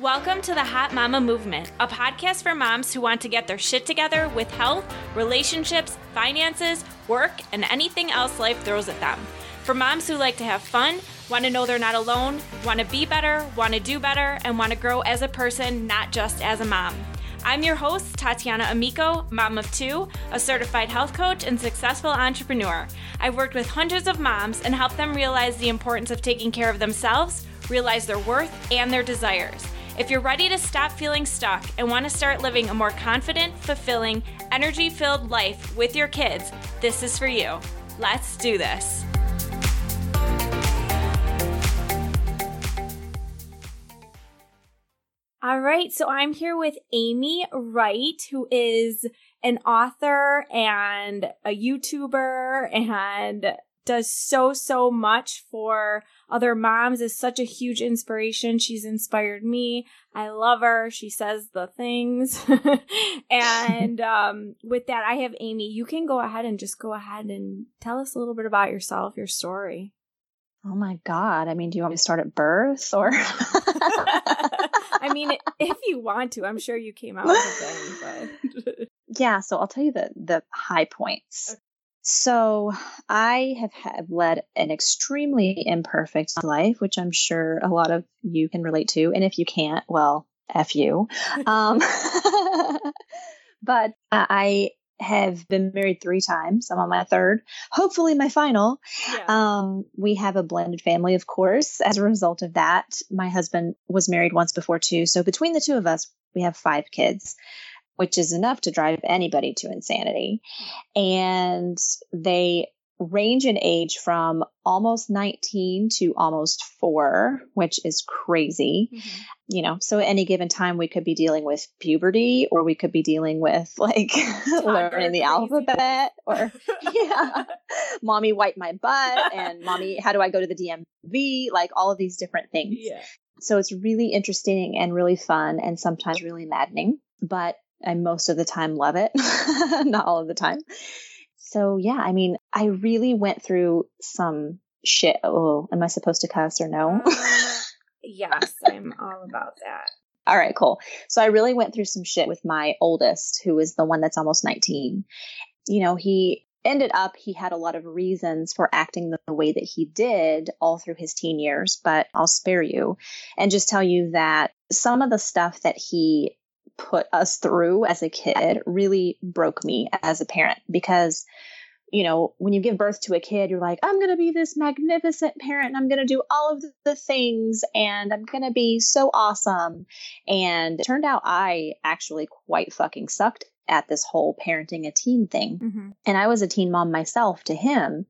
Welcome to the Hot Mama Movement, a podcast for moms who want to get their shit together with health, relationships, finances, work, and anything else life throws at them. For moms who like to have fun, want to know they're not alone, want to be better, want to do better, and want to grow as a person, not just as a mom. I'm your host, Tatiana Amico, mom of two, a certified health coach, and successful entrepreneur. I've worked with hundreds of moms and helped them realize the importance of taking care of themselves, realize their worth, and their desires. If you're ready to stop feeling stuck and want to start living a more confident, fulfilling, energy filled life with your kids, this is for you. Let's do this. All right, so I'm here with Amy Wright, who is an author and a YouTuber and does so, so much for other moms, is such a huge inspiration. She's inspired me. I love her. She says the things. and um, with that, I have Amy. You can go ahead and just go ahead and tell us a little bit about yourself, your story. Oh my God. I mean, do you want me to start at birth or? I mean, if you want to, I'm sure you came out with a but. yeah, so I'll tell you the, the high points. So I have, have led an extremely imperfect life, which I'm sure a lot of you can relate to. And if you can't, well, F you. Um, but I have been married three times. I'm on my third, hopefully my final. Yeah. Um, we have a blended family, of course. As a result of that, my husband was married once before too. So between the two of us, we have five kids, which is enough to drive anybody to insanity. And they range in age from almost 19 to almost four, which is crazy. Mm-hmm. You know, so at any given time, we could be dealing with puberty or we could be dealing with like learning the alphabet or, yeah, mommy wipe my butt and mommy, how do I go to the DMV? Like all of these different things. Yeah. So it's really interesting and really fun and sometimes really maddening, but I most of the time love it, not all of the time. So yeah, I mean, I really went through some shit. Oh, am I supposed to cuss or no? Uh, yes, I'm all about that. All right, cool. So I really went through some shit with my oldest, who is the one that's almost 19. You know, he ended up, he had a lot of reasons for acting the way that he did all through his teen years, but I'll spare you and just tell you that some of the stuff that he put us through as a kid really broke me as a parent because you know, when you give birth to a kid, you're like, I'm going to be this magnificent parent and I'm going to do all of the things and I'm going to be so awesome. And it turned out I actually quite fucking sucked at this whole parenting a teen thing. Mm-hmm. And I was a teen mom myself to him.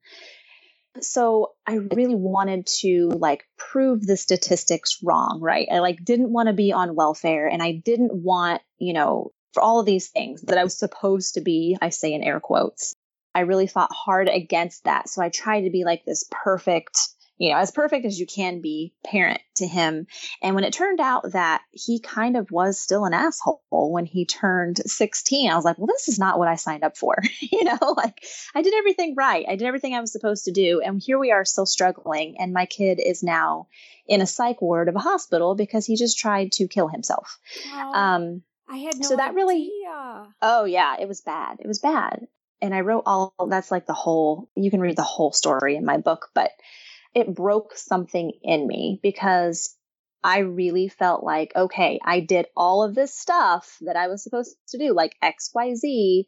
So I really wanted to like prove the statistics wrong, right? I like didn't want to be on welfare and I didn't want, you know, for all of these things that I was supposed to be, I say in air quotes. I really fought hard against that. So I tried to be like this perfect you know, as perfect as you can be parent to him. And when it turned out that he kind of was still an asshole when he turned 16, I was like, well, this is not what I signed up for. you know, like I did everything right. I did everything I was supposed to do. And here we are still struggling. And my kid is now in a psych ward of a hospital because he just tried to kill himself. um, I had no so that idea. really, oh yeah, it was bad. It was bad. And I wrote all that's like the whole, you can read the whole story in my book, but it broke something in me because I really felt like, okay, I did all of this stuff that I was supposed to do, like XYZ,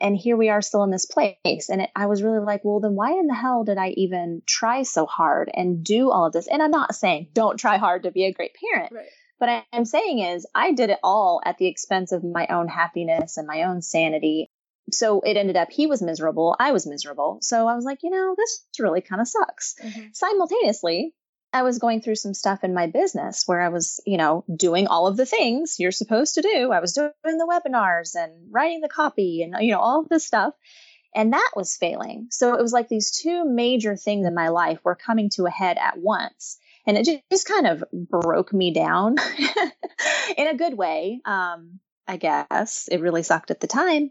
and here we are still in this place. And it, I was really like, well, then why in the hell did I even try so hard and do all of this? And I'm not saying don't try hard to be a great parent. Right. But I'm saying is I did it all at the expense of my own happiness and my own sanity so it ended up he was miserable, I was miserable. So I was like, you know, this really kind of sucks. Mm-hmm. Simultaneously, I was going through some stuff in my business where I was, you know, doing all of the things you're supposed to do. I was doing the webinars and writing the copy and, you know, all of this stuff. And that was failing. So it was like these two major things in my life were coming to a head at once. And it just kind of broke me down in a good way. Um, I guess. It really sucked at the time,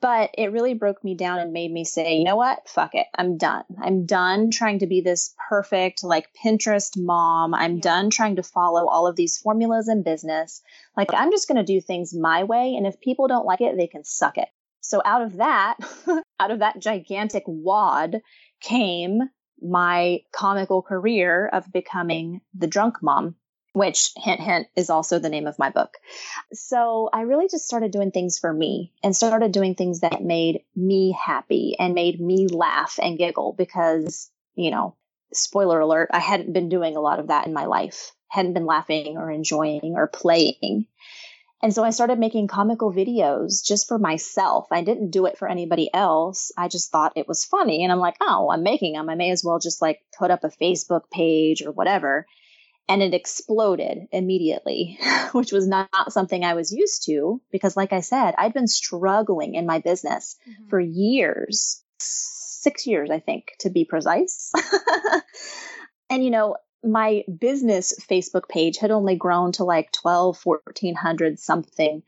but it really broke me down and made me say, you know what? Fuck it. I'm done. I'm done trying to be this perfect, like Pinterest mom. I'm done trying to follow all of these formulas in business. Like, I'm just going to do things my way. And if people don't like it, they can suck it. So out of that, out of that gigantic wad came my comical career of becoming the drunk mom which hint hint is also the name of my book. So I really just started doing things for me and started doing things that made me happy and made me laugh and giggle because, you know, spoiler alert, I hadn't been doing a lot of that in my life. Hadn't been laughing or enjoying or playing. And so I started making comical videos just for myself. I didn't do it for anybody else. I just thought it was funny. And I'm like, oh, I'm making them. I may as well just like put up a Facebook page or whatever and it exploded immediately, which was not, something I was used to because, like I said, I'd been struggling in my business mm-hmm. for years six years, I think, to be precise. and, you know, my business Facebook page had only grown to like 12, 1400 something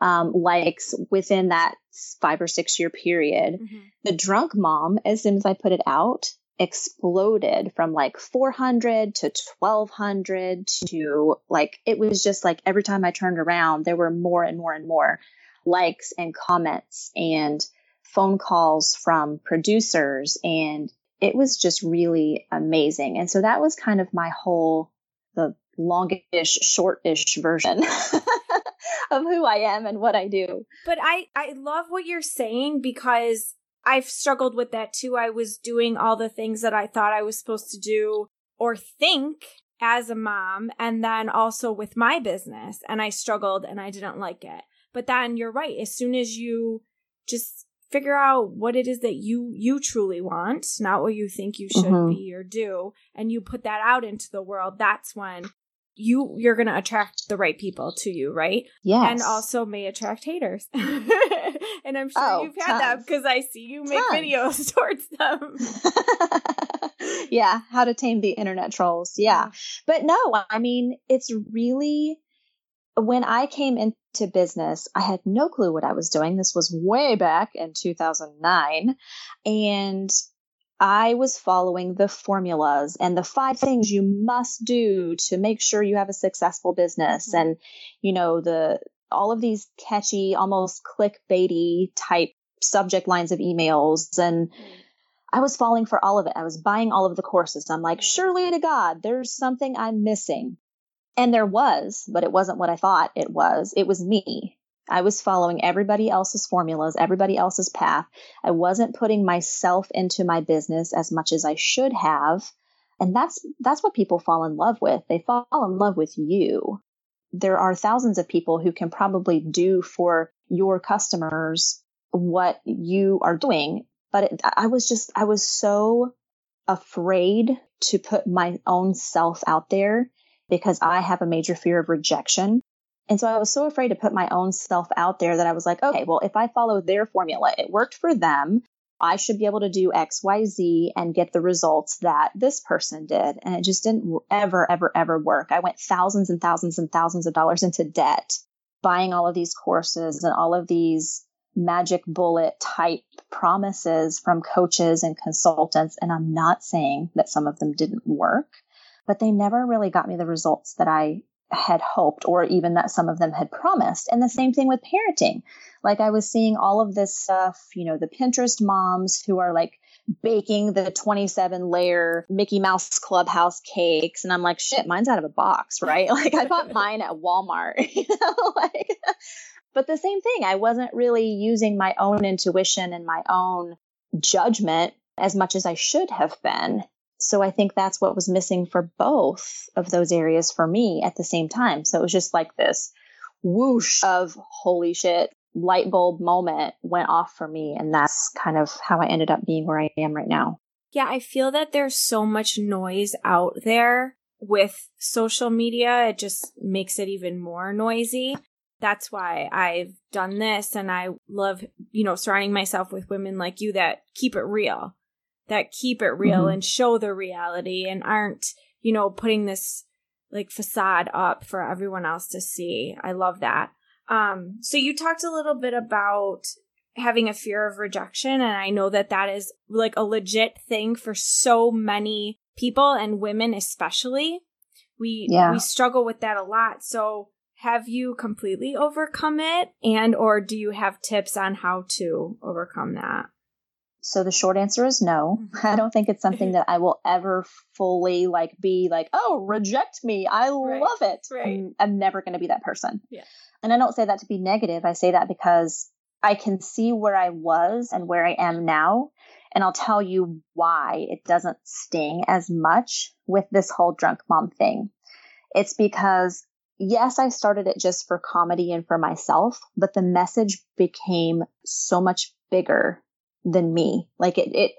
um, likes within that five or six year period. Mm-hmm. The drunk mom, as soon as I put it out, exploded from like 400 to 1200 to like it was just like every time I turned around there were more and more and more likes and comments and phone calls from producers and it was just really amazing. And so that was kind of my whole the longish shortish version of who I am and what I do. But I I love what you're saying because I've struggled with that too. I was doing all the things that I thought I was supposed to do or think as a mom, and then also with my business. And I struggled and I didn't like it. But then you're right. As soon as you just figure out what it is that you you truly want not what you think you should mm-hmm. be or do and you put that out into the world that's when you you're going to attract the right people to you, right? Yes. And also may attract haters. and I'm sure oh, you've had tons. that because I see you make tons. videos towards them. yeah, how to tame the internet trolls. Yeah. But no, I mean, it's really when I came into business, I had no clue what I was doing. This was way back in 2009. And I was following the formulas and the five things you must do to make sure you have a successful business mm-hmm. and you know the all of these catchy almost clickbaity type subject lines of emails and. I was falling for all of it. I was buying all of the courses. I'm like, mm-hmm. surely to God, there's something I'm missing. And there was, but it wasn't what I thought it was. It was me. I was following everybody else's formulas, everybody else's path. I wasn't putting myself into my business as much as I should have. And that's that's what people fall in love with. They fall in love with you. There are thousands of people who can probably do for your customers what you are doing, but it, I was just I was so afraid to put my own self out there because I have a major fear of rejection. And so I was so afraid to put my own self out there that I was like, okay, well, if I follow their formula, it worked for them. I should be able to do X, Y, Z and get the results that this person did. And it just didn't ever, ever, ever work. I went thousands and thousands and thousands of dollars into debt buying all of these courses and all of these magic bullet type promises from coaches and consultants. And I'm not saying that some of them didn't work, but they never really got me the results that I had hoped or even that some of them had promised. And the same thing with parenting. Like I was seeing all of this stuff, you know, the Pinterest moms who are like baking the 27 layer Mickey Mouse clubhouse cakes. And I'm like, shit, mine's out of a box, right? Like I bought mine at Walmart, you know, like, but the same thing. I wasn't really using my own intuition and my own judgment as much as I should have been. So I think that's what was missing for both of those areas for me at the same time. So it was just like this whoosh of holy shit, light bulb moment went off for me. And that's kind of how I ended up being where I am right now. Yeah, I feel that there's so much noise out there with social media. It just makes it even more noisy. That's why I've done this and I love, you know, surrounding myself with women like you that keep it real that keep it real mm-hmm. and show the reality and aren't, you know, putting this like facade up for everyone else to see. I love that. Um, so you talked a little bit about having a fear of rejection, and I know that that is like a legit thing for so many people and women especially. We yeah. we struggle with that a lot. So have you completely overcome it and or do you have tips on how to overcome that? So the short answer is no. Mm-hmm. I don't think it's something that I will ever fully like be like, oh, reject me. I right. love it. Right. I'm, I'm never going to be that person. Yeah. And I don't say that to be negative. I say that because I can see where I was and where I am now. And I'll tell you why it doesn't sting as much with this whole drunk mom thing. It's because yes, I started it just for comedy and for myself, but the message became so much bigger than me. Like it, it,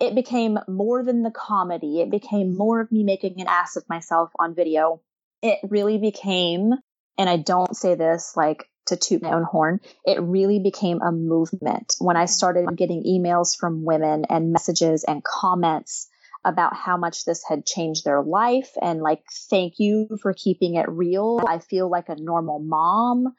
it became more than the comedy. It became more of me making an ass of myself on video. It really became, and I don't say this like to toot my own horn, it really became a movement when I started getting emails from women and messages and comments about how much this had changed their life and like, thank you for keeping it real. I feel like a normal mom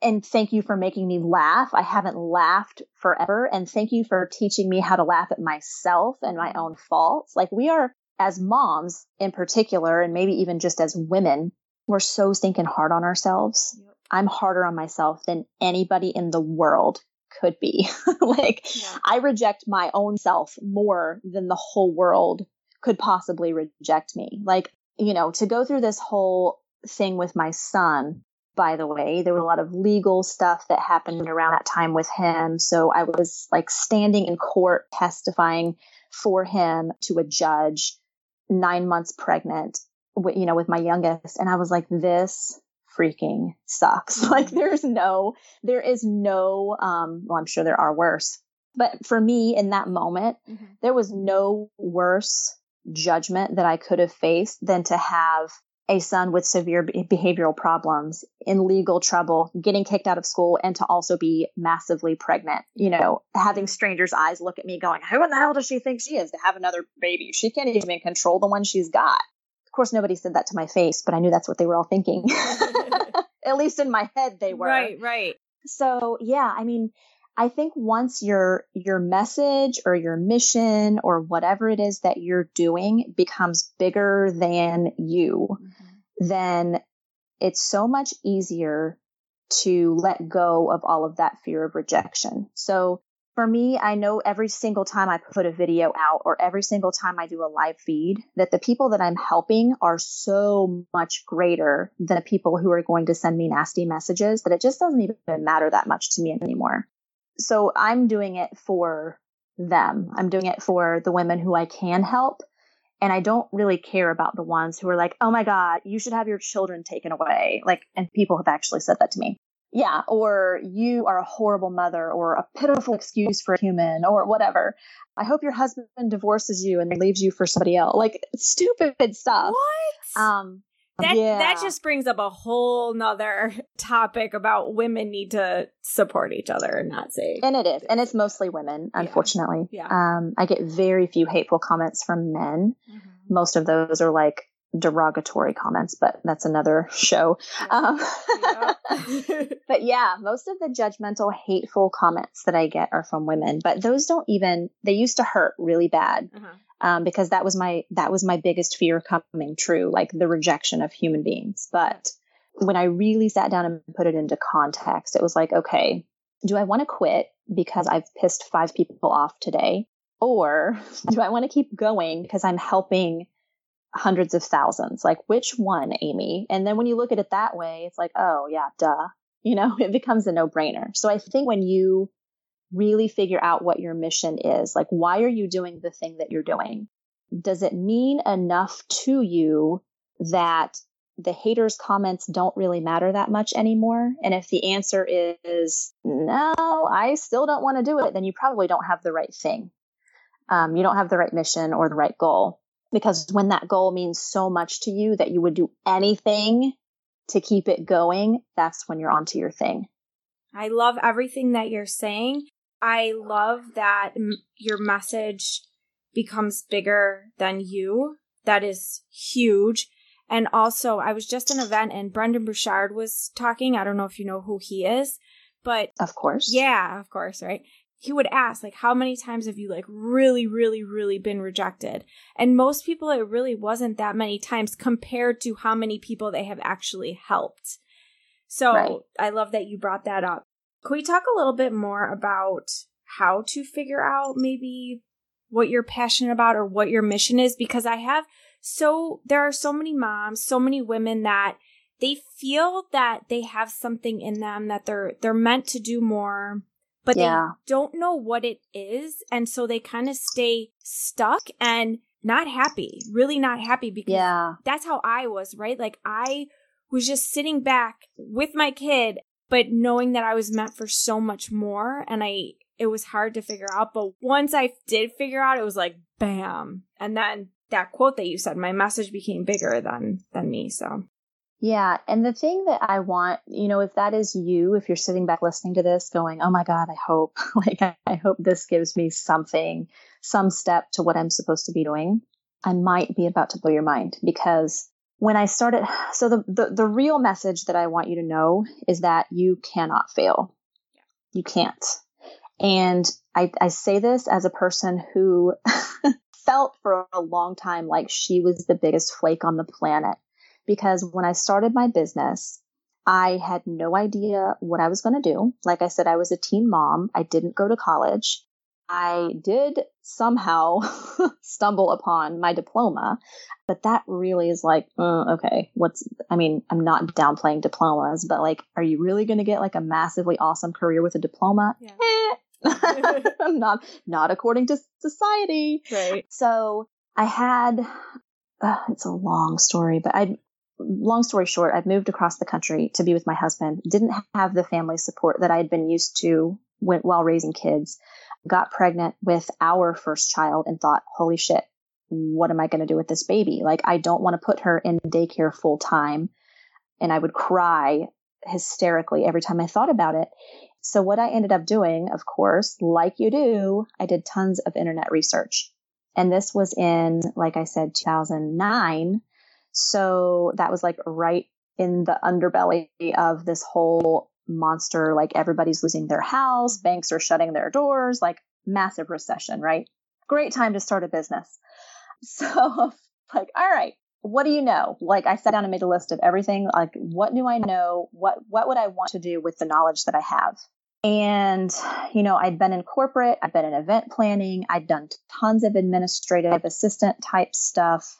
and thank you for making me laugh. I haven't laughed forever. And thank you for teaching me how to laugh at myself and my own faults. Like we are as moms in particular, and maybe even just as women, we're so stinking hard on ourselves. Yep. I'm harder on myself than anybody in the world could be. like yeah. I reject my own self more than the whole world could possibly reject me. Like, you know, to go through this whole thing with my son by the way. There was a lot of legal stuff that happened around that time with him. So I was like standing in court testifying for him to a judge, nine months pregnant, you know, with my youngest. And I was like, this freaking sucks. Like there's no, there is no, um, well, I'm sure there are worse, but for me in that moment, mm-hmm. there was no worse judgment that I could have faced than to have a son with severe behavioral problems in legal trouble, getting kicked out of school, and to also be massively pregnant. You know, having strangers' eyes look at me going, Who in the hell does she think she is to have another baby? She can't even control the one she's got. Of course, nobody said that to my face, but I knew that's what they were all thinking. at least in my head, they were. Right, right. So, yeah, I mean, I think once your your message or your mission or whatever it is that you're doing becomes bigger than you, mm-hmm. then it's so much easier to let go of all of that fear of rejection. So for me, I know every single time I put a video out or every single time I do a live feed that the people that I'm helping are so much greater than the people who are going to send me nasty messages that it just doesn't even matter that much to me anymore so I'm doing it for them. I'm doing it for the women who I can help. And I don't really care about the ones who are like, oh my God, you should have your children taken away. Like, and people have actually said that to me. Yeah. Or you are a horrible mother or a pitiful excuse for a human or whatever. I hope your husband divorces you and leaves you for somebody else. Like stupid stuff. What? Um, that yeah. that just brings up a whole nother topic about women need to support each other and not say and it is and it's mostly women unfortunately. Yeah, yeah. um i get very few hateful comments from men. Mm-hmm. most of those are like derogatory comments but that's another show. Um, but yeah most of the judgmental hateful comments that i get are from women but those don't even they used to hurt really bad. Uh-huh um, because that was my that was my biggest fear coming true, like the rejection of human beings. But when I really sat down and put it into context, it was like, okay, do I want to quit because I've pissed five people off today? Or do I want to keep going because I'm helping hundreds of thousands? Like, which one, Amy? And then when you look at it that way, it's like, oh, yeah, duh. You know, it becomes a no brainer. So I think when you really figure out what your mission is. Like, why are you doing the thing that you're doing? Does it mean enough to you that the haters' comments don't really matter that much anymore? And if the answer is no, I still don't want to do it, then you probably don't have the right thing. Um, you don't have the right mission or the right goal. Because when that goal means so much to you that you would do anything to keep it going, that's when you're onto your thing. I love everything that you're saying. I love that m- your message becomes bigger than you. That is huge. And also, I was just in an event and Brendon Burchard was talking. I don't know if you know who he is, but of course. Yeah, of course, right? He would ask, like, how many times have you, like, really, really, really been rejected? And most people, it really wasn't that many times compared to how many people they have actually helped. So right. I love that you brought that up. Can we talk a little bit more about how to figure out maybe what you're passionate about or what your mission is? Because I have so, there are so many moms, so many women that they feel that they have something in them that they're, they're meant to do more, but yeah. they don't know what it is. And so they kind of stay stuck and not happy, really not happy because yeah. that's how I was, right? Like I was just sitting back with my kid, but knowing that I was meant for so much more. And I, it was hard to figure out. But once I did figure out, it was like, bam. And then that quote that you said, my message became bigger than, than me. So. Yeah. And the thing that I want, you know, if that is you, if you're sitting back listening to this going, oh my God, I hope, like, I, hope this gives me something, some step to what I'm supposed to be doing, I might be about to blow your mind because when I started, so the, the, the real message that I want you to know is that you cannot fail. You can't. And I, I say this as a person who felt for a long time like she was the biggest flake on the planet because when I started my business, I had no idea what I was going to do. Like I said, I was a teen mom. I didn't go to college. I did somehow stumble upon my diploma, but that really is like, uh, okay, what's, I mean, I'm not downplaying diplomas, but like, are you really going to get like a massively awesome career with a diploma? Yeah. Eh, not not according to society. Right. So I had uh, it's a long story, but I long story short, I've moved across the country to be with my husband. Didn't have the family support that I had been used to when, while raising kids. Got pregnant with our first child and thought, holy shit, what am I going to do with this baby? Like, I don't want to put her in daycare full time. And I would cry hysterically every time I thought about it. So what I ended up doing, of course, like you do, I did tons of internet research. And this was in, like I said, 2009. So that was like right in the underbelly of this whole monster. Like everybody's losing their house, banks are shutting their doors, like massive recession, right? Great time to start a business. So like, all right, what do you know? Like I sat down and made a list of everything. Like what do I know? What what would I want to do with the knowledge that I have? And you know, I'd been in corporate, I'd been in event planning, I'd done tons of administrative assistant type stuff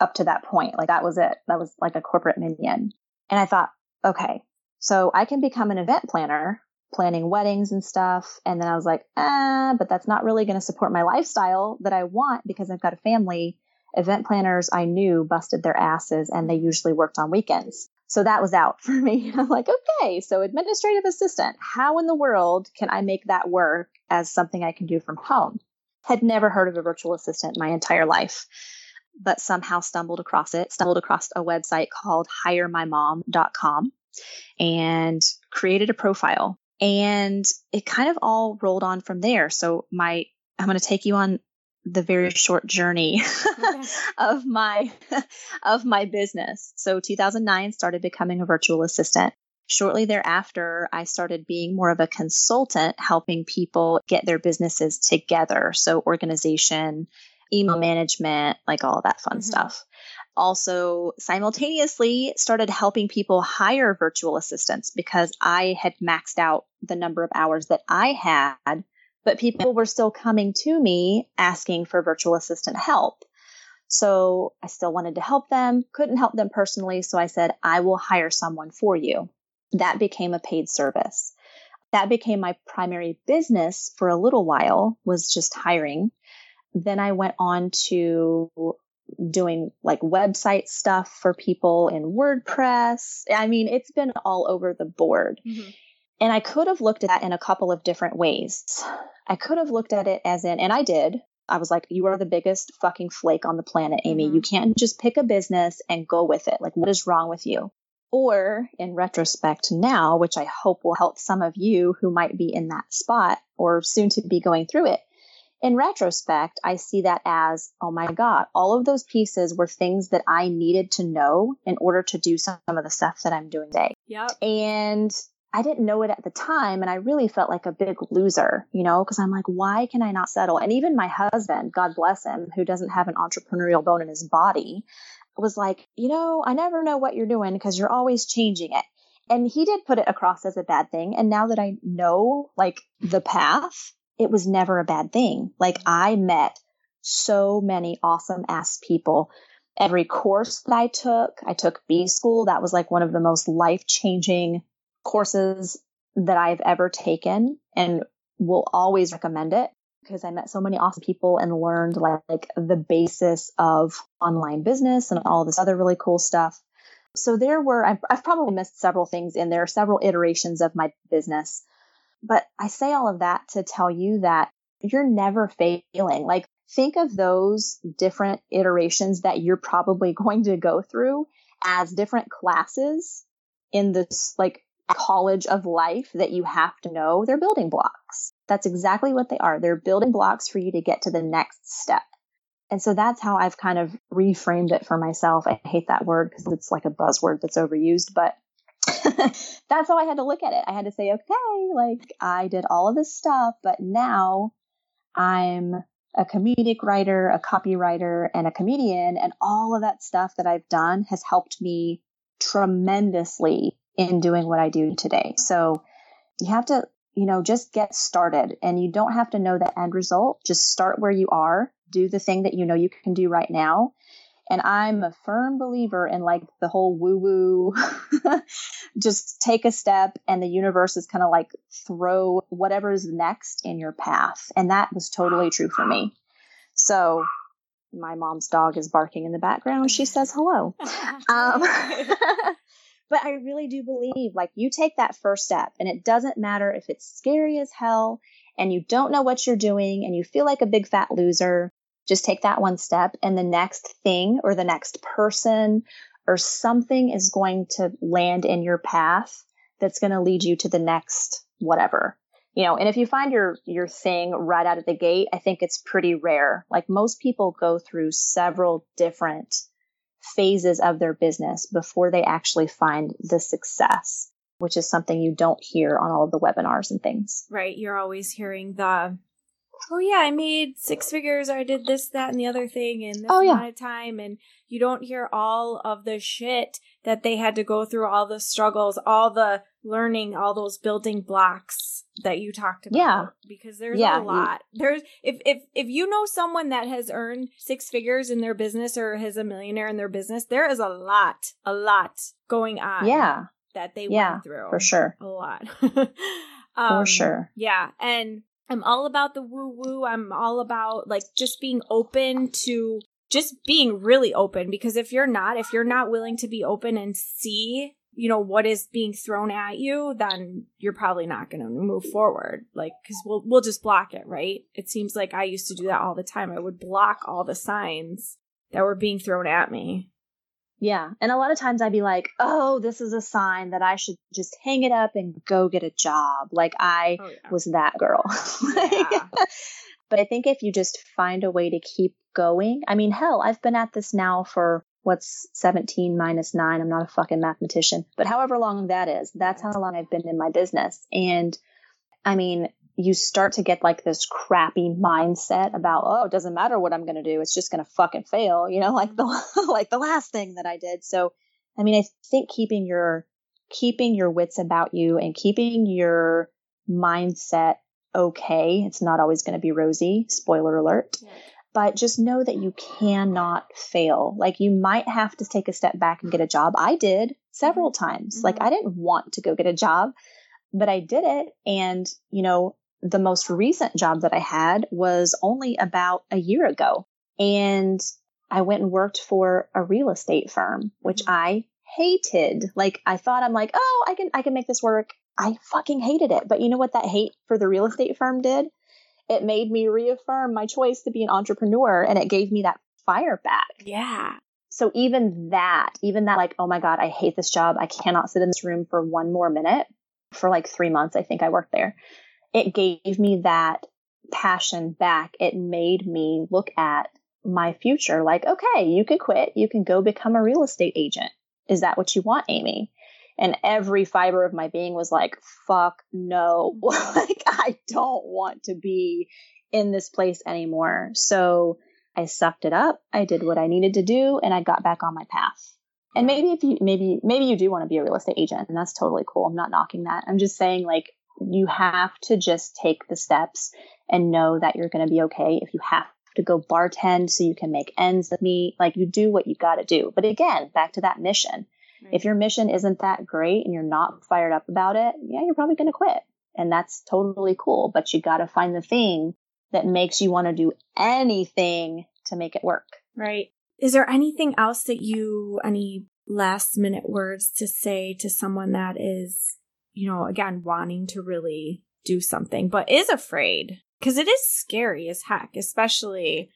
up to that point. Like that was it. That was like a corporate minion. And I thought, okay, so I can become an event planner, planning weddings and stuff. And then I was like, ah, but that's not really going to support my lifestyle that I want because I've got a family event planners I knew busted their asses and they usually worked on weekends. So that was out for me. I'm like, okay, so administrative assistant, how in the world can I make that work as something I can do from home? Had never heard of a virtual assistant my entire life, but somehow stumbled across it, stumbled across a website called hiremymom.com and created a profile. And it kind of all rolled on from there. So my I'm going to take you on the very short journey okay. of my of my business. So 2009 started becoming a virtual assistant. Shortly thereafter, I started being more of a consultant helping people get their businesses together. So organization, email management, like all that fun mm-hmm. stuff. Also, simultaneously started helping people hire virtual assistants because I had maxed out the number of hours that I had but people were still coming to me asking for virtual assistant help. So I still wanted to help them, couldn't help them personally. So I said, I will hire someone for you. That became a paid service. That became my primary business for a little while was just hiring. Then I went on to doing like website stuff for people in WordPress. I mean, it's been all over the board. Mm-hmm. And I could have looked at that in a couple of different ways. I could have looked at it as in, and I did. I was like, you are the biggest fucking flake on the planet, Amy. Mm-hmm. You can't just pick a business and go with it. Like, what is wrong with you? Or in retrospect now, which I hope will help some of you who might be in that spot or soon to be going through it, in retrospect, I see that as, oh my God, all of those pieces were things that I needed to know in order to do some of the stuff that I'm doing today. Yeah. And I didn't know it at the time. And I really felt like a big loser, you know, because I'm like, why can I not settle? And even my husband, God bless him, who doesn't have an entrepreneurial bone in his body, was like, you know, I never know what you're doing because you're always changing it. And he did put it across as a bad thing. And now that I know like the path, it was never a bad thing. Like I met so many awesome ass people. Every course that I took, I took B school. That was like one of the most life changing courses that I've ever taken and will always recommend it because I met so many awesome people and learned like, like the basis of online business and all this other really cool stuff. So there were, I've, I've probably missed several things in there, several iterations of my business. But I say all of that to tell you that you're never failing. Like think of those different iterations that you're probably going to go through as different classes in this like college of life that you have to know. They're building blocks. That's exactly what they are. They're building blocks for you to get to the next step. And so that's how I've kind of reframed it for myself. I hate that word because it's like a buzzword that's overused, but that's how I had to look at it. I had to say, okay, like I did all of this stuff, but now I'm a comedic writer, a copywriter, and a comedian. And all of that stuff that I've done has helped me tremendously in doing what I do today. So you have to, you know, just get started and you don't have to know the end result. Just start where you are, do the thing that you know you can do right now. And I'm a firm believer in like the whole woo woo, just take a step and the universe is kind of like throw whatever is next in your path. And that was totally true for me. So my mom's dog is barking in the background. She says hello. Um, but I really do believe like you take that first step and it doesn't matter if it's scary as hell and you don't know what you're doing and you feel like a big fat loser. Just take that one step and the next thing or the next person or something is going to land in your path that's going to lead you to the next whatever. You know, and if you find your your thing right out of the gate, I think it's pretty rare. Like most people go through several different phases of their business before they actually find the success, which is something you don't hear on all of the webinars and things. Right. You're always hearing the, oh yeah, I made six figures or I did this, that, and the other thing in this oh, yeah. amount of time. And you don't hear all of the shit that they had to go through, all the struggles, all the learning, all those building blocks that you talked about. Yeah. Because there's yeah. a lot. There's if if if you know someone that has earned six figures in their business or has a millionaire in their business, there is a lot, a lot going on. Yeah. That they yeah, went through. For sure. A lot. um, for sure. Yeah. And I'm all about the woo woo. I'm all about like just being open to just being really open because if you're not, if you're not willing to be open and see you know what is being thrown at you then you're probably not going to move forward. Like cuz we'll we'll just block it right? It seems like i used to do that all the time. I would block all the signs that were being thrown at me yeah. And a lot of times i'd be like oh this is a sign that i should just hang it up and go get a job. Like i oh, yeah. was that girl. But i think if you just find a way to keep going i mean hell i've been at this now for what's 17 minus 9 i'm not a fucking mathematician. But however long that is that's how long i've been in my business. And i mean you start to get like this crappy mindset about oh it doesn't matter what i'm going to do it's just going to fucking fail you know like the like the last thing that i did so i mean i think keeping your keeping your wits about you and keeping your mindset okay it's not always going to be rosy spoiler alert yeah but just know that you cannot fail. Like you might have to take a step back and get a job. I did several mm-hmm. times. Mm-hmm. Like I didn't want to go get a job, but I did it. And, you know, the most recent job that I had was only about a year ago. And I went and worked for a real estate firm, which mm-hmm. I hated. Like I thought I'm like, oh, I can I can make this work. I fucking hated it. But you know what that hate for the real estate firm did? it made me reaffirm my choice to be an entrepreneur and it gave me that fire back. Yeah. So even that, even that, like, oh my God, I hate this job. I cannot sit in this room for one more minute for like three months. I think I worked there. It gave me that passion back, it made me look at my future like, okay, you can quit. You can go become a real estate agent. Is that what you want, Amy? And every fiber of my being was like, fuck no. like, I don't want to be in this place anymore. So I sucked it up. I did what I needed to do and I got back on my path. And maybe if you, maybe, maybe you do want to be a real estate agent and that's totally cool. I'm not knocking that. I'm just saying like, you have to just take the steps and know that you're going to be okay. If you have to go bartend so you can make ends meet, like you do what you got to do. But again, back to that mission. Right. If your mission isn't that great and you're not fired up about it, yeah, you're probably going to quit. And that's totally cool. But you got to find the thing that makes you want to do anything to make it work. Right. Is there anything else that you, any last minute words to say to someone that is, you know, again, wanting to really do something, but is afraid? Because it is scary as heck, especially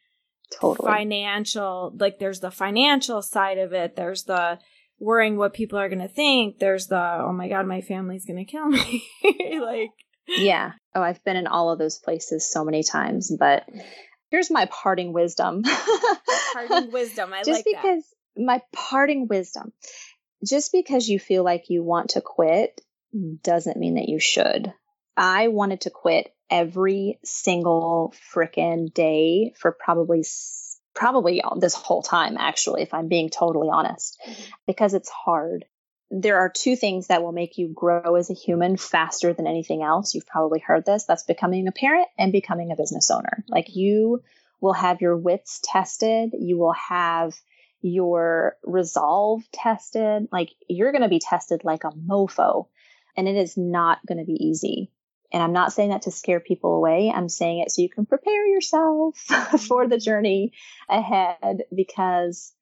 totally financial. Like, there's the financial side of it, there's the worrying what people are going to think, there's the, oh my God, my family's going to kill me. like, yeah. Oh, I've been in all of those places so many times, but here's my parting wisdom. parting wisdom. I Just like because that. my parting wisdom. Just because you feel like you want to quit doesn't mean that you should. I wanted to quit every single freaking day for probably probably this whole time actually if I'm being totally honest mm-hmm. because it's hard there are two things that will make you grow as a human faster than anything else. You've probably heard this. That's becoming a parent and becoming a business owner. Like you will have your wits tested. You will have your resolve tested. Like you're going to be tested like a mofo and it is not going to be easy. And I'm not saying that to scare people away. I'm saying it so you can prepare yourself for the journey ahead because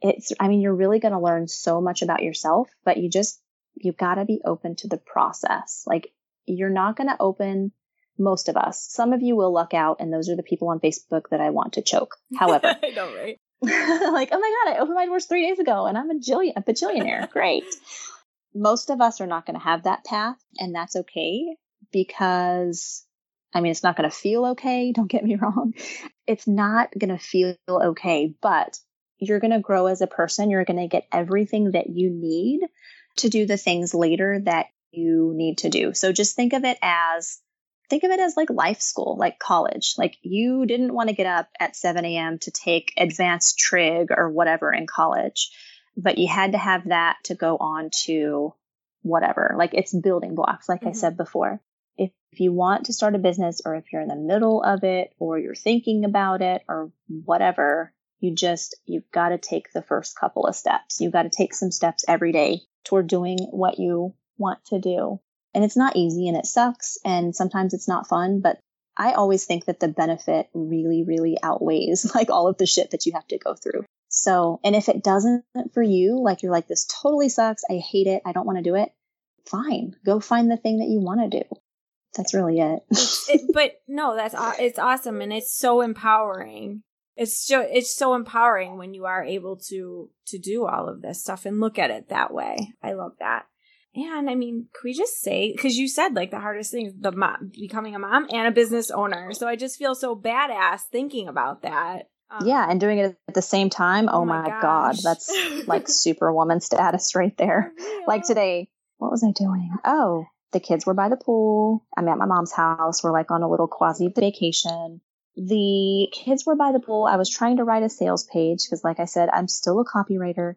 it's, I mean, you're really going to learn so much about yourself, but you just, you've got to be open to the process. Like you're not going to open most of us. Some of you will luck out, and those are the people on Facebook that I want to choke. However, I know, right? like, oh my God, I opened my doors three days ago and I'm a jillion, a bajillionaire. Great. Most of us are not going to have that path, and that's okay because I mean, it's not going to feel okay. Don't get me wrong. It's not going to feel okay, but you're going to grow as a person. You're going to get everything that you need to do the things later that you need to do. So just think of it as think of it as like life school, like college. Like you didn't want to get up at 7 a.m. to take advanced trig or whatever in college, but you had to have that to go on to whatever. Like it's building blocks, like mm-hmm. I said before. If, if you want to start a business or if you're in the middle of it or you're thinking about it or whatever, you just, you've got to take the first couple of steps. You've got to take some steps every day toward doing what you want to do. And it's not easy and it sucks. And sometimes it's not fun, but I always think that the benefit really, really outweighs like all of the shit that you have to go through. So, and if it doesn't for you, like you're like, this totally sucks. I hate it. I don't want to do it. Fine. Go find the thing that you want to do. That's really it. it but no, that's, it's awesome. And it's so empowering it's so it's so empowering when you are able to to do all of this stuff and look at it that way. I love that. And I mean, could we just say because you said like the hardest thing is the mom becoming a mom and a business owner. So I just feel so badass thinking about that. Um, yeah, and doing it at the same time. Oh, oh my, my god, that's like superwoman status right there. Like today, what was I doing? Oh, the kids were by the pool. I'm at my mom's house. We're like on a little quasi vacation the kids were by the pool. I was trying to write a sales page because, like I said, I'm still a copywriter.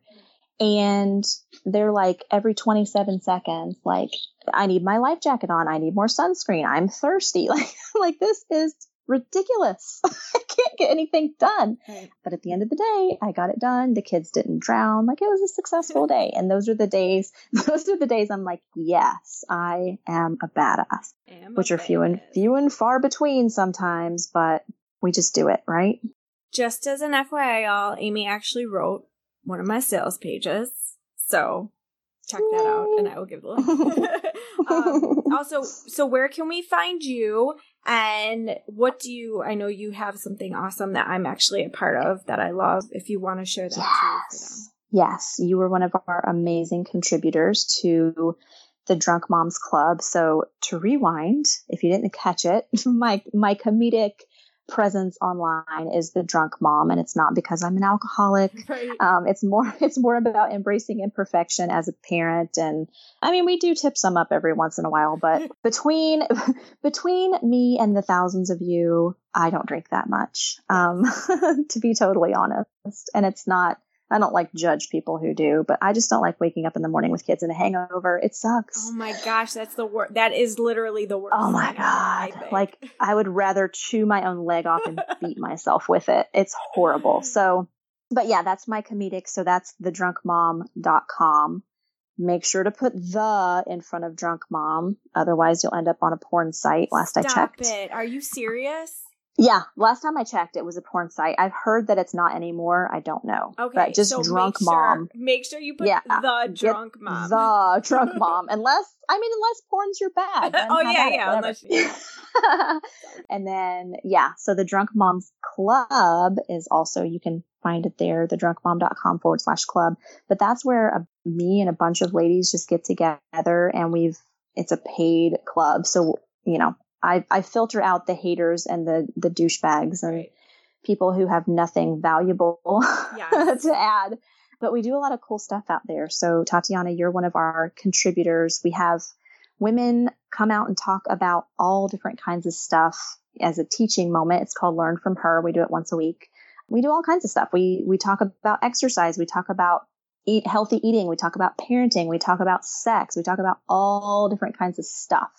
And they're like every 27 seconds, like, I need my life jacket on. I need more sunscreen. I'm thirsty. Like, like this is ridiculous. I can't get anything done. But at the end of the day, I got it done. The kids didn't drown. Like it was a successful day. And those are the days, those are the days I'm like, yes, I am a badass, am which are few and few and far between sometimes, but we just do it, right? Just as an FYI, y'all, Amy actually wrote one of my sales pages. So check that out and I will give the link. um, also, so where can we find you and what do you, I know you have something awesome that I'm actually a part of that I love. If you want to share that yes. too Yes, you were one of our amazing contributors to the Drunk Moms Club. So to rewind, if you didn't catch it, my my comedic presence online is the drunk mom and it's not because i'm an alcoholic. Right. um, it's more it's more about embracing imperfection as a parent and i mean we do tip some up every once in a while but between between me and the thousands of you i don't drink that much um, to be totally honest. And it's not I don't like judge people who do, but I just don't like waking up in the morning with kids and a hangover. It sucks. Oh my gosh, that's the worst. That is literally the worst. Oh my god. I like I would rather chew my own leg off and beat myself with it. It's horrible. So, but yeah, that's my comedic. So that's thedrunkmom.com. Make sure to put the in front of drunk mom. Otherwise, you'll end up on a porn site. Last Stop I checked. it. Are you serious? Yeah, last time I checked, it was a porn site. I've heard that it's not anymore. I don't know. Okay, but just so drunk make mom. Make sure you put yeah, the drunk mom. The drunk mom, unless I mean, unless porn's your bag. oh yeah, yeah. Unless you... and then yeah, so the Drunk Moms Club is also you can find it there, thedrunkmom.com forward slash club. But that's where a, me and a bunch of ladies just get together, and we've it's a paid club, so you know I, I filter out the haters and the the douchebags and right. people who have nothing valuable yes. to add. But we do a lot of cool stuff out there. So Tatiana, you're one of our contributors. We have women come out and talk about all different kinds of stuff as a teaching moment. It's called Learn from Her. We do it once a week. We do all kinds of stuff. We we talk about exercise. We talk about eat healthy eating. We talk about parenting. We talk about sex. We talk about all different kinds of stuff.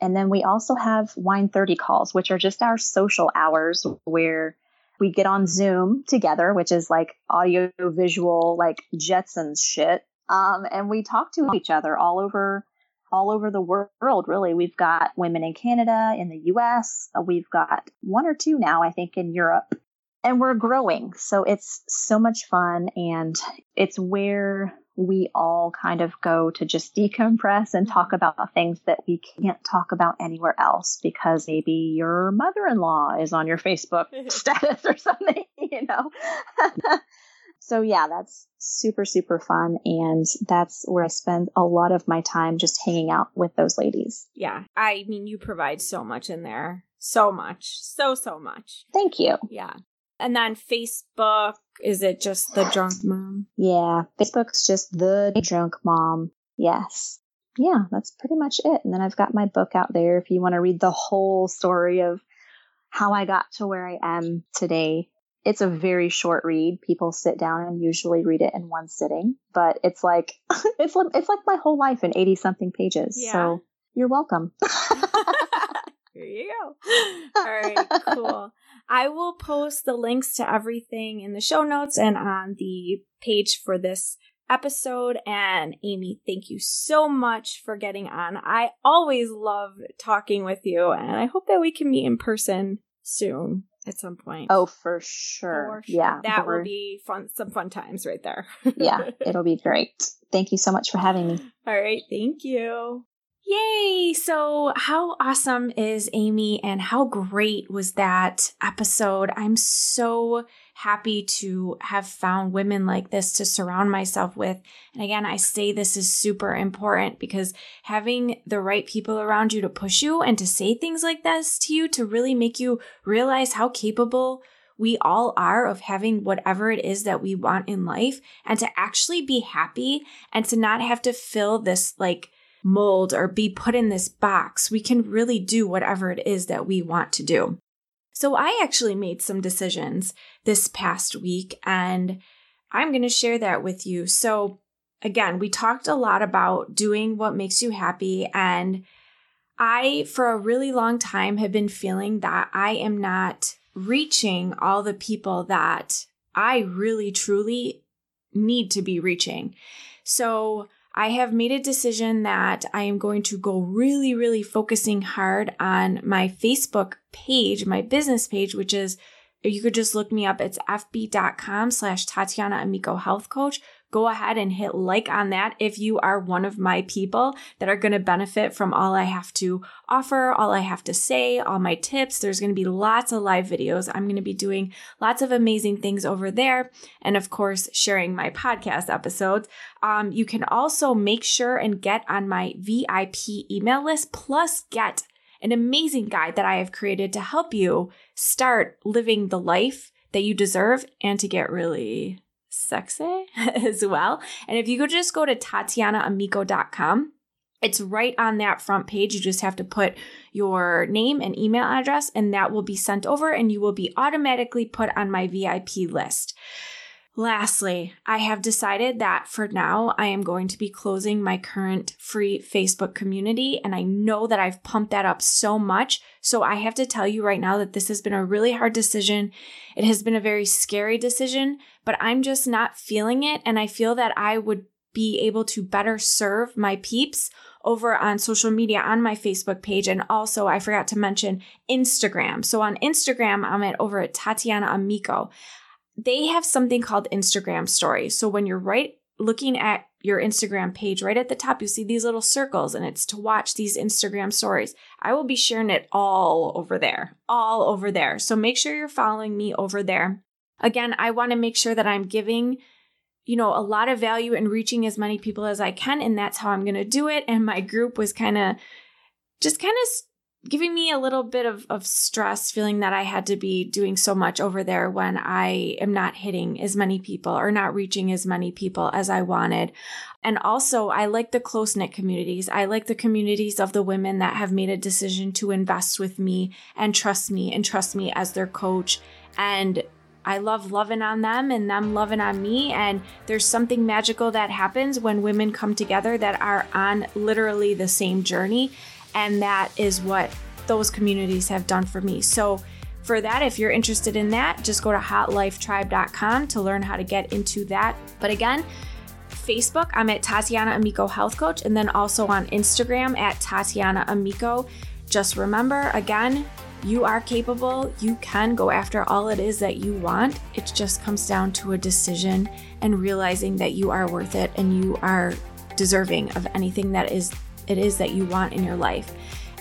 And then we also have Wine 30 calls, which are just our social hours where we get on Zoom together, which is like audio visual, like Jetsons shit. Um, and we talk to each other all over, all over the world. Really, we've got women in Canada, in the U.S. We've got one or two now, I think, in Europe, and we're growing. So it's so much fun, and it's where we all kind of go to just decompress and talk mm-hmm. about things that we can't talk about anywhere else because maybe your mother in law is on your Facebook status or something, you know? so, yeah, that's super, super fun. And that's where I spend a lot of my time just hanging out with those ladies. Yeah. I mean, you provide so much in there. So much. So, so much. Thank you. Yeah. And then Facebook, is it just the drunk mom? Yeah, Facebook's just the drunk mom. Yes. Yeah, that's pretty much it. And then I've got my book out there if you want to read the whole story of how I got to where I am today. It's a very short read. People sit down and usually read it in one sitting, but it's like it's like it's like my whole life in 80 something pages. Yeah. So, you're welcome. Here you go. All right, cool. I will post the links to everything in the show notes and on the page for this episode. And Amy, thank you so much for getting on. I always love talking with you, and I hope that we can meet in person soon at some point. Oh, for sure. For sure. Yeah. That will be fun some fun times right there. yeah, it'll be great. Thank you so much for having me. All right, thank you. Yay! So, how awesome is Amy and how great was that episode? I'm so happy to have found women like this to surround myself with. And again, I say this is super important because having the right people around you to push you and to say things like this to you to really make you realize how capable we all are of having whatever it is that we want in life and to actually be happy and to not have to fill this like mold or be put in this box. We can really do whatever it is that we want to do. So I actually made some decisions this past week and I'm going to share that with you. So again, we talked a lot about doing what makes you happy and I, for a really long time, have been feeling that I am not reaching all the people that I really truly need to be reaching. So I have made a decision that I am going to go really, really focusing hard on my Facebook page, my business page, which is you could just look me up. It's fb.com slash Tatiana Amico Health Coach. Go ahead and hit like on that if you are one of my people that are going to benefit from all I have to offer, all I have to say, all my tips. There's going to be lots of live videos. I'm going to be doing lots of amazing things over there. And of course, sharing my podcast episodes. Um, you can also make sure and get on my VIP email list, plus get an amazing guide that I have created to help you start living the life that you deserve and to get really sexy as well. And if you could just go to tatianaamico.com, it's right on that front page. You just have to put your name and email address, and that will be sent over, and you will be automatically put on my VIP list. Lastly, I have decided that for now I am going to be closing my current free Facebook community, and I know that I've pumped that up so much. So I have to tell you right now that this has been a really hard decision. It has been a very scary decision, but I'm just not feeling it. And I feel that I would be able to better serve my peeps over on social media on my Facebook page. And also, I forgot to mention Instagram. So on Instagram, I'm at over at Tatiana Amico they have something called Instagram stories. So when you're right looking at your Instagram page, right at the top, you see these little circles and it's to watch these Instagram stories. I will be sharing it all over there, all over there. So make sure you're following me over there. Again, I want to make sure that I'm giving you know, a lot of value and reaching as many people as I can. And that's how I'm going to do it. And my group was kind of just kind of giving me a little bit of, of stress feeling that I had to be doing so much over there when I am not hitting as many people or not reaching as many people as I wanted. And also, I like the close knit communities. I like the communities of the women that have made a decision to invest with me and trust me and trust me as their coach. And I love loving on them and them loving on me. And there's something magical that happens when women come together that are on literally the same journey. And that is what those communities have done for me. So, for that, if you're interested in that, just go to hotlifetribe.com to learn how to get into that. But again, Facebook, I'm at Tatiana Amico Health Coach, and then also on Instagram at Tatiana Amico. Just remember, again, you are capable. You can go after all it is that you want. It just comes down to a decision and realizing that you are worth it and you are deserving of anything that is it is that you want in your life.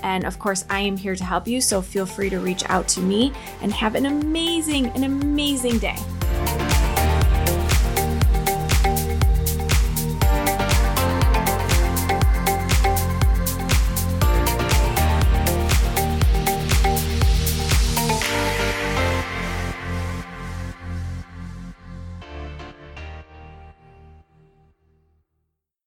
And of course, I am here to help you, so feel free to reach out to me and have an amazing, an amazing day.